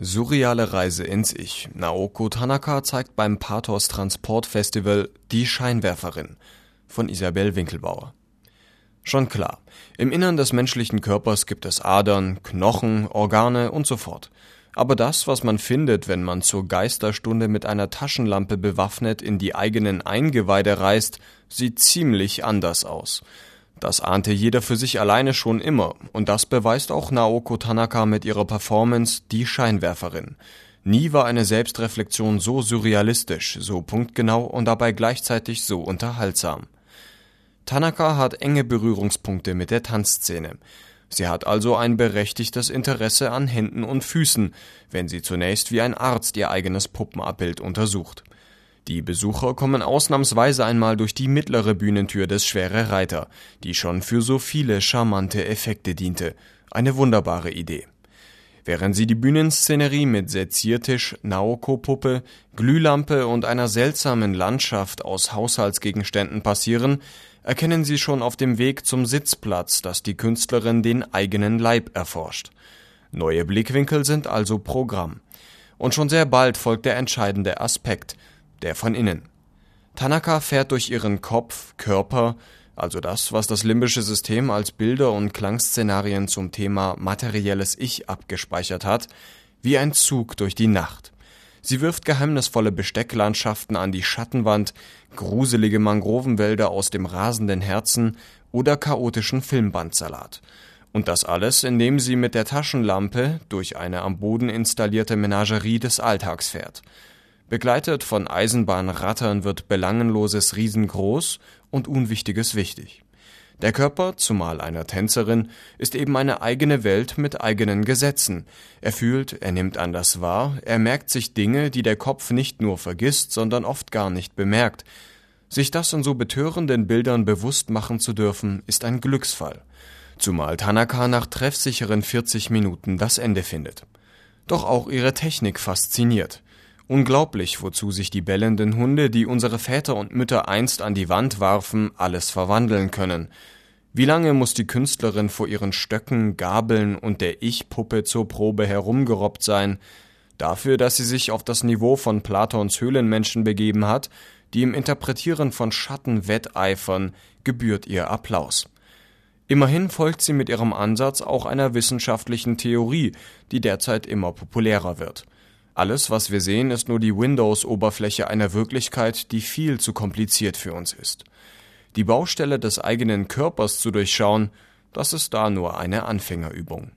Surreale Reise ins Ich. Naoko Tanaka zeigt beim Pathos Transport Festival Die Scheinwerferin von Isabel Winkelbauer. Schon klar, im Innern des menschlichen Körpers gibt es Adern, Knochen, Organe und so fort. Aber das, was man findet, wenn man zur Geisterstunde mit einer Taschenlampe bewaffnet in die eigenen Eingeweide reist, sieht ziemlich anders aus. Das ahnte jeder für sich alleine schon immer, und das beweist auch Naoko Tanaka mit ihrer Performance Die Scheinwerferin. Nie war eine Selbstreflexion so surrealistisch, so punktgenau und dabei gleichzeitig so unterhaltsam. Tanaka hat enge Berührungspunkte mit der Tanzszene. Sie hat also ein berechtigtes Interesse an Händen und Füßen, wenn sie zunächst wie ein Arzt ihr eigenes Puppenabbild untersucht. Die Besucher kommen ausnahmsweise einmal durch die mittlere Bühnentür des Schwere Reiter, die schon für so viele charmante Effekte diente. Eine wunderbare Idee. Während sie die Bühnenszenerie mit Seziertisch, Naoko-Puppe, Glühlampe und einer seltsamen Landschaft aus Haushaltsgegenständen passieren, erkennen sie schon auf dem Weg zum Sitzplatz, dass die Künstlerin den eigenen Leib erforscht. Neue Blickwinkel sind also Programm. Und schon sehr bald folgt der entscheidende Aspekt – der von innen. Tanaka fährt durch ihren Kopf, Körper, also das, was das limbische System als Bilder und Klangszenarien zum Thema materielles Ich abgespeichert hat, wie ein Zug durch die Nacht. Sie wirft geheimnisvolle Bestecklandschaften an die Schattenwand, gruselige Mangrovenwälder aus dem rasenden Herzen oder chaotischen Filmbandsalat. Und das alles, indem sie mit der Taschenlampe durch eine am Boden installierte Menagerie des Alltags fährt. Begleitet von Eisenbahnrattern wird Belangenloses riesengroß und Unwichtiges wichtig. Der Körper, zumal einer Tänzerin, ist eben eine eigene Welt mit eigenen Gesetzen. Er fühlt, er nimmt anders wahr, er merkt sich Dinge, die der Kopf nicht nur vergisst, sondern oft gar nicht bemerkt. Sich das in so betörenden Bildern bewusst machen zu dürfen, ist ein Glücksfall. Zumal Tanaka nach treffsicheren 40 Minuten das Ende findet. Doch auch ihre Technik fasziniert. Unglaublich, wozu sich die bellenden Hunde, die unsere Väter und Mütter einst an die Wand warfen, alles verwandeln können. Wie lange muss die Künstlerin vor ihren Stöcken, Gabeln und der Ich-Puppe zur Probe herumgerobbt sein, dafür, dass sie sich auf das Niveau von Platons Höhlenmenschen begeben hat, die im Interpretieren von Schatten wetteifern, gebührt ihr Applaus. Immerhin folgt sie mit ihrem Ansatz auch einer wissenschaftlichen Theorie, die derzeit immer populärer wird. Alles, was wir sehen, ist nur die Windows-Oberfläche einer Wirklichkeit, die viel zu kompliziert für uns ist. Die Baustelle des eigenen Körpers zu durchschauen, das ist da nur eine Anfängerübung